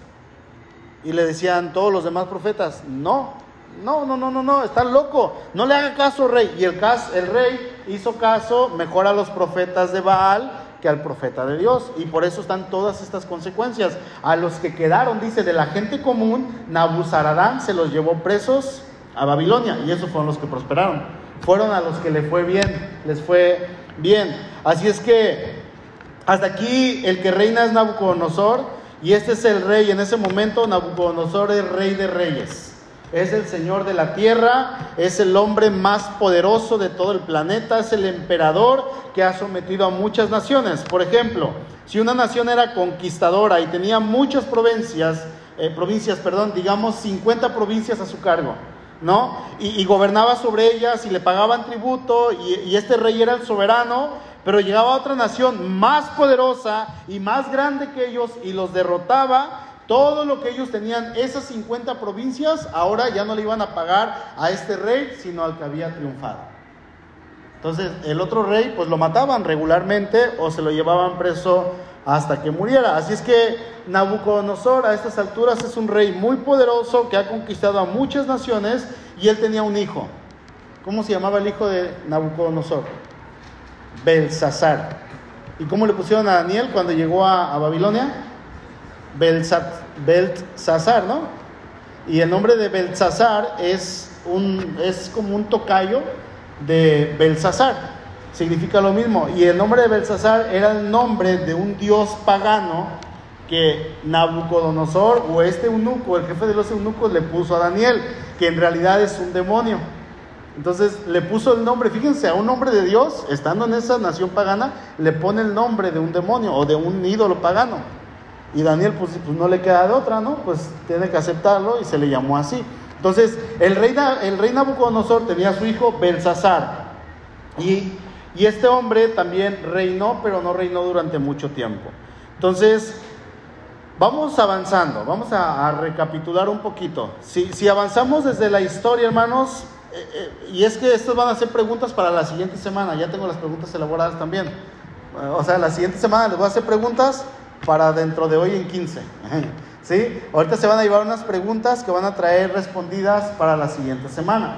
Y le decían todos los demás profetas, no, no, no, no, no, no, está loco. No le haga caso, rey. Y el, el rey hizo caso mejor a los profetas de Baal que al profeta de Dios. Y por eso están todas estas consecuencias. A los que quedaron, dice, de la gente común, Nabuzaradán se los llevó presos a Babilonia. Y esos fueron los que prosperaron. Fueron a los que le fue bien, les fue bien. Así es que hasta aquí el que reina es Nabucodonosor. Y este es el rey. En ese momento Nabucodonosor es rey de reyes es el Señor de la tierra, es el hombre más poderoso de todo el planeta, es el emperador que ha sometido a muchas naciones. Por ejemplo, si una nación era conquistadora y tenía muchas provincias, eh, provincias, perdón, digamos 50 provincias a su cargo, ¿no? Y, gobernaba sobre ellas y le pagaban tributo y, y este rey era el soberano, pero llegaba otra nación más poderosa y más grande que ellos y los derrotaba todo lo que ellos tenían, esas 50 provincias, ahora ya no le iban a pagar a este rey, sino al que había triunfado. Entonces, el otro rey, pues lo mataban regularmente o se lo llevaban preso hasta que muriera. Así es que Nabucodonosor a estas alturas es un rey muy poderoso que ha conquistado a muchas naciones y él tenía un hijo. ¿Cómo se llamaba el hijo de Nabucodonosor? Belsasar. ¿Y cómo le pusieron a Daniel cuando llegó a, a Babilonia? Beltzazar, ¿no? Y el nombre de Beltzazar es, un, es como un tocayo de Belsazar, significa lo mismo. Y el nombre de Belsazar era el nombre de un dios pagano que Nabucodonosor o este eunuco, el jefe de los eunucos, le puso a Daniel, que en realidad es un demonio. Entonces le puso el nombre, fíjense, a un nombre de Dios, estando en esa nación pagana, le pone el nombre de un demonio o de un ídolo pagano. Y Daniel, pues, pues, no le queda de otra, ¿no? Pues tiene que aceptarlo y se le llamó así. Entonces, el rey, el rey Nabucodonosor tenía a su hijo Belsasar. Y, y este hombre también reinó, pero no reinó durante mucho tiempo. Entonces, Vamos avanzando, vamos a, recapitular un poquito. Si, avanzamos desde la historia, hermanos, eh, eh, y es que estas van a ser preguntas para la siguiente semana, ya tengo las preguntas elaboradas también. O sea, la siguiente semana les voy a hacer preguntas para dentro de hoy en 15. ¿Sí? Ahorita se van a llevar unas preguntas que van a traer respondidas para la siguiente semana.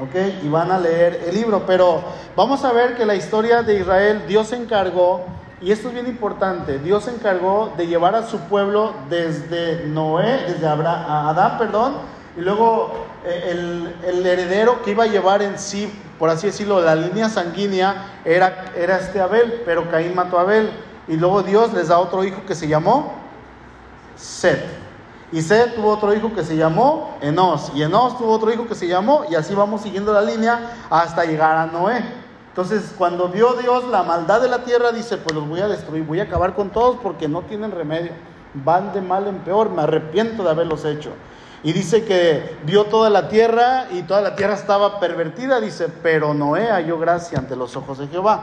¿Ok? Y van a leer el libro. Pero vamos a ver que la historia de Israel, Dios se encargó y esto es bien importante. Dios se encargó de llevar a su pueblo desde Noé, desde Abraham, Adán, perdón, y luego eh, el, el, heredero que iba a llevar en sí, por así decirlo, la línea sanguínea era, era este Abel, pero Caín mató a Abel. Y luego Dios les da otro hijo que se llamó Set. Y Set tuvo otro hijo que se llamó Enos. Y Enos tuvo otro hijo que se llamó, y así vamos siguiendo la línea hasta llegar a Noé. Entonces, cuando vio Dios la maldad de la tierra, dice, pues los voy a destruir, voy a acabar con todos porque no tienen remedio. Van de mal en peor, me arrepiento de haberlos hecho. Y dice que vio toda la tierra y toda la tierra estaba pervertida, dice, pero Noé halló gracia ante los ojos de Jehová.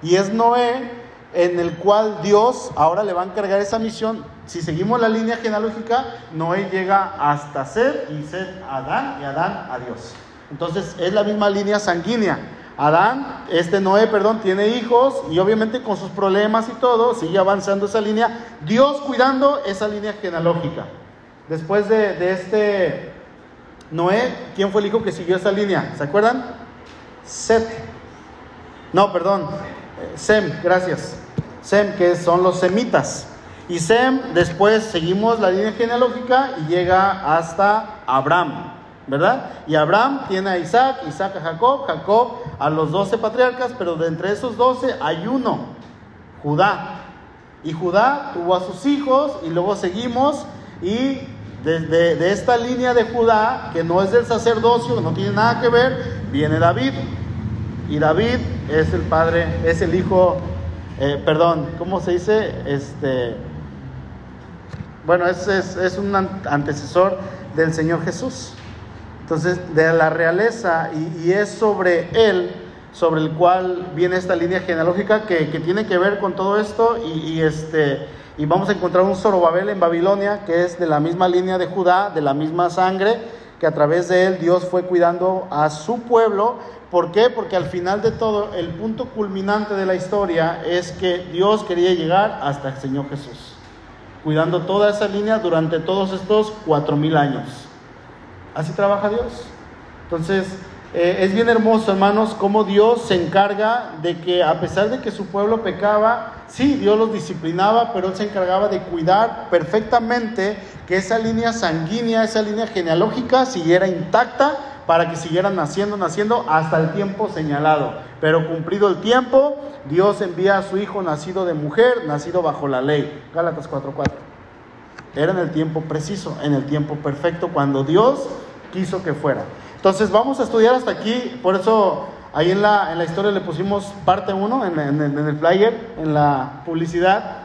Y es Noé en el cual Dios ahora le va a encargar esa misión. Si seguimos la línea genealógica, Noé llega hasta Sed y Sed a Adán y Adán a Dios. Entonces es la misma línea sanguínea. Adán, este Noé, perdón, tiene hijos y obviamente con sus problemas y todo, sigue avanzando esa línea. Dios cuidando esa línea genealógica. Después de, este Noé, ¿quién fue el hijo que siguió esa línea? ¿Se acuerdan? Set. No, perdón. Sem, gracias. Sem, que son los semitas. Y Sem, después seguimos la línea genealógica y llega hasta Abraham. ¿verdad? Y Abraham tiene a Isaac, Isaac a Jacob, Jacob a los doce patriarcas, pero de entre esos doce hay uno, Judá. Y Judá tuvo a sus hijos y luego seguimos y desde de esta línea de Judá, que no es del sacerdocio, no tiene nada que ver, viene David. Y David es el padre, es el hijo, eh, perdón, ¿cómo se dice? Este, bueno, es, es, un antecesor del Señor Jesús. Entonces, de la realeza, y, es sobre él, sobre el cual viene esta línea genealógica que, tiene que ver con todo esto, y, este, y vamos a encontrar un Zorobabel en Babilonia, que es de la misma línea de Judá, de la misma sangre, que a través de él Dios fue cuidando a su pueblo. ¿Por qué? Porque al final de todo, el punto culminante de la historia es que Dios quería llegar hasta el Señor Jesús, cuidando toda esa línea durante todos estos cuatro mil años. Así trabaja Dios. Entonces, eh, es bien hermoso, hermanos, cómo Dios se encarga de que a pesar de que su pueblo pecaba, sí, Dios los disciplinaba, pero Él se encargaba de cuidar perfectamente que esa línea sanguínea, esa línea genealógica siguiera intacta para que siguieran naciendo, naciendo hasta el tiempo señalado. Pero cumplido el tiempo, Dios envía a su hijo nacido de mujer, nacido bajo la ley. Gálatas 4:4. Era en el tiempo preciso, en el tiempo perfecto, cuando Dios quiso que fuera. Entonces vamos a estudiar hasta aquí, por eso ahí en la, en la historia le pusimos parte 1 en, en, el flyer, en la publicidad,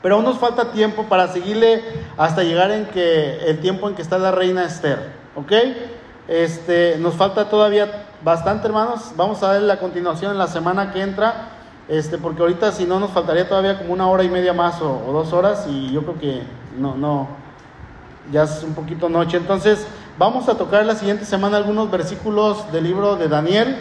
pero aún nos falta tiempo para seguirle hasta llegar en que el tiempo en que está la reina Esther, ¿ok? Este, nos falta todavía bastante, hermanos. Vamos a ver la continuación en la semana que entra, este, porque ahorita si no nos faltaría todavía como una hora y media más o, o dos horas y yo creo que no, no, ya es un poquito noche. Entonces, vamos a tocar la siguiente semana algunos versículos del libro de Daniel.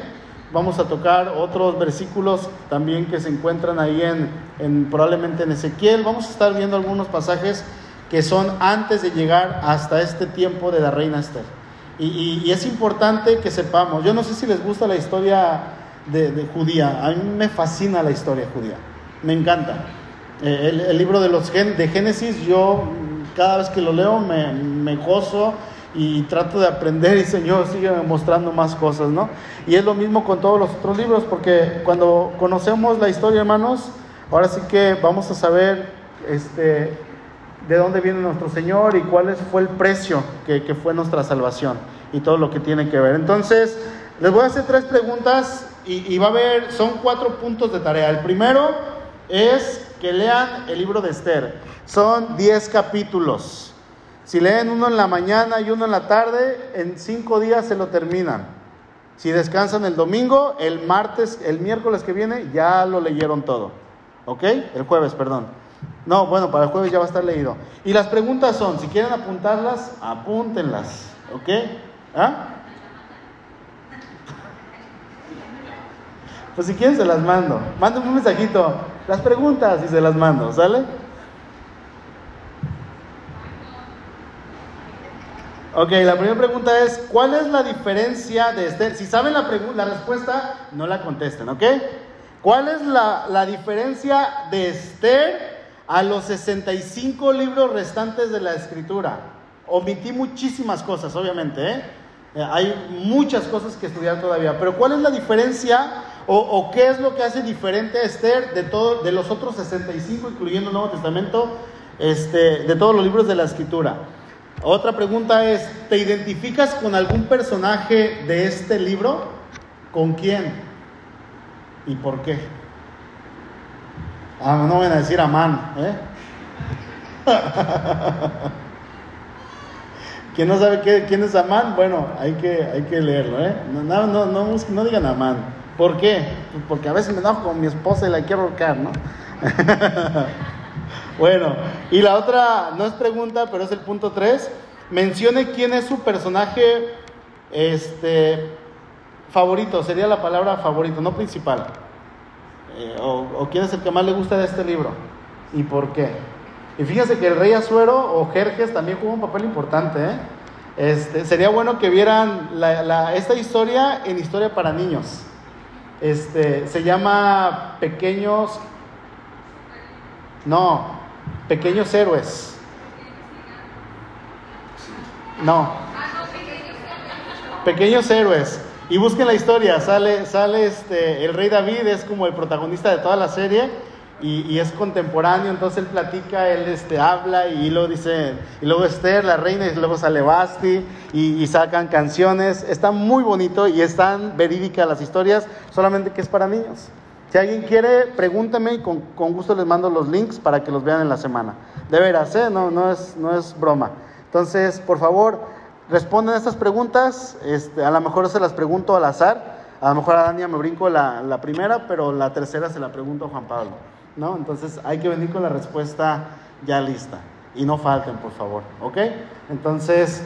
Vamos a tocar otros versículos también que se encuentran ahí en, en probablemente en Ezequiel. Vamos a estar viendo algunos pasajes que son antes de llegar hasta este tiempo de la reina Esther. Y, es importante que sepamos, yo no sé si les gusta la historia de, judía, a mí me fascina la historia judía, me encanta. Eh, el, libro de los de Génesis, yo cada vez que lo leo me, me gozo y trato de aprender y Señor sigue mostrando más cosas, ¿no? Y es lo mismo con todos los otros libros, porque cuando conocemos la historia, hermanos, ahora sí que vamos a saber este, de dónde viene nuestro Señor y cuál fue el precio que, fue nuestra salvación y todo lo que tiene que ver. Entonces, les voy a hacer tres preguntas y, y va a haber, son cuatro puntos de tarea. El primero es que lean el libro de Esther. Son 10 capítulos. Si leen uno en la mañana y uno en la tarde, en cinco días se lo terminan. Si descansan el domingo, el martes, el miércoles que viene, ya lo leyeron todo. ¿Ok? El jueves, perdón. No, bueno, para el jueves ya va a estar leído. Y las preguntas son, si quieren apuntarlas, apúntenlas. ¿Ok? ¿Ah? Pues si quieren se las mando. Mándenme un mensajito. Las preguntas y se las mando, ¿sale? Ok, la primera pregunta es, ¿cuál es la diferencia de Esther? Si saben la, la respuesta, no la contesten, ¿ok? ¿Cuál es la, la diferencia de Esther a los 65 libros restantes de la escritura? Omití muchísimas cosas, obviamente, ¿eh? Eh, Hay muchas cosas que estudiar todavía, pero ¿cuál es la diferencia o, qué es lo que hace diferente a Esther de, todo, de los otros 65, incluyendo el Nuevo Testamento, este, de todos los libros de la escritura? Otra pregunta es, ¿te identificas con algún personaje de este libro? ¿Con quién? ¿Y por qué? Ah, no van a decir Amán, ¿eh? ¿Quién no sabe qué, quién es Amán? Bueno, hay que, hay que leerlo, ¿eh? No, no, no, no, no digan Amán. ¿Por qué? Pues porque a veces me enojo con mi esposa y la quiero ahorcar, ¿no? Bueno, y la otra no es pregunta, pero es el punto 3. Mencione quién es su personaje este, favorito, sería la palabra favorito, no principal. Eh, o, quién es el que más le gusta de este libro y por qué. Y fíjense que el rey Azuero o Jerjes también jugó un papel importante. ¿eh? Este, sería bueno que vieran la, esta historia en historia para niños. Este, se llama Pequeños. No, Pequeños héroes. No. Pequeños héroes. Y busquen la historia. Sale, sale este, el rey David, es como el protagonista de toda la serie. Y, y, es contemporáneo, entonces él platica, él este, habla y luego dice, y luego Esther, la reina, y luego sale Basti y, y sacan canciones. Está muy bonito y están verídicas las historias, solamente que es para niños. Si alguien quiere, pregúntame y con, con, gusto les mando los links para que los vean en la semana. De veras, ¿eh? no, no, es, no es broma. Entonces, por favor, responden a estas preguntas. Este, a lo mejor se las pregunto al azar. A lo mejor a Dania me brinco la, la, primera, pero la tercera se la pregunto a Juan Pablo. ¿no? Entonces hay que venir con la respuesta ya lista. Y no falten, por favor. ¿Ok? Entonces,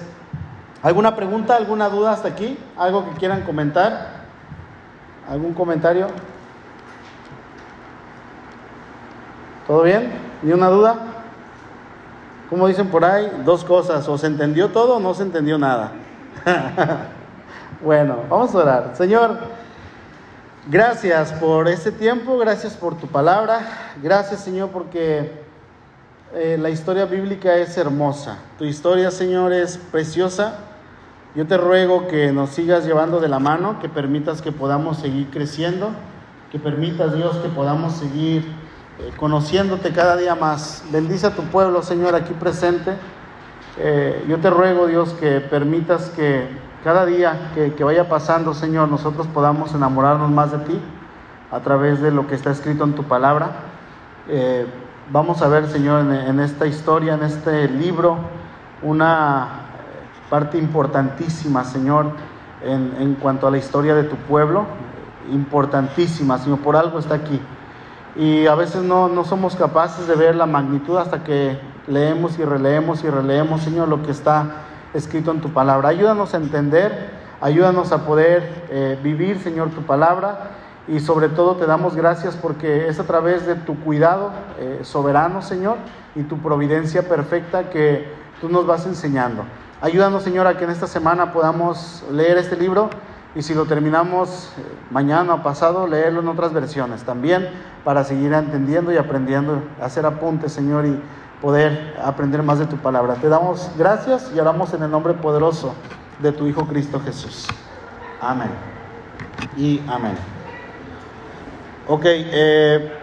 ¿alguna pregunta, alguna duda hasta aquí? ¿Algo que quieran comentar? ¿Algún comentario? ¿Todo bien? ¿Ni una duda? Como dicen por ahí, dos cosas, o se entendió todo o no se entendió nada. bueno, vamos a orar. Señor, gracias por este tiempo, gracias por tu palabra, gracias Señor porque eh, la historia bíblica es hermosa, tu historia Señor es preciosa. Yo te ruego que nos sigas llevando de la mano, que permitas que podamos seguir creciendo, que permitas Dios que podamos seguir eh, conociéndote cada día más. Bendice a tu pueblo, Señor, aquí presente. Eh, yo te ruego, Dios, que permitas que cada día que, vaya pasando, Señor, nosotros podamos enamorarnos más de ti a través de lo que está escrito en tu palabra. Eh, vamos a ver, Señor, en, esta historia, en este libro, una parte importantísima, Señor, en cuanto a la historia de tu pueblo, importantísima, Señor, por algo está aquí y a veces no, no, somos capaces de ver la magnitud hasta que leemos y releemos y releemos, Señor, lo que está escrito en tu palabra. Ayúdanos a entender, ayúdanos a poder eh, vivir, Señor, tu palabra y sobre todo te damos gracias porque es a través de tu cuidado eh, soberano, Señor, y tu providencia perfecta que tú nos vas enseñando. Ayúdanos, Señor, a que en esta semana podamos leer este libro y si lo terminamos eh, mañana o pasado, leerlo en otras versiones también para seguir entendiendo y aprendiendo, hacer apuntes, Señor, y poder aprender más de tu palabra. Te damos gracias y oramos en el nombre poderoso de tu Hijo Cristo Jesús. Amén. Y amén. Ok, eh,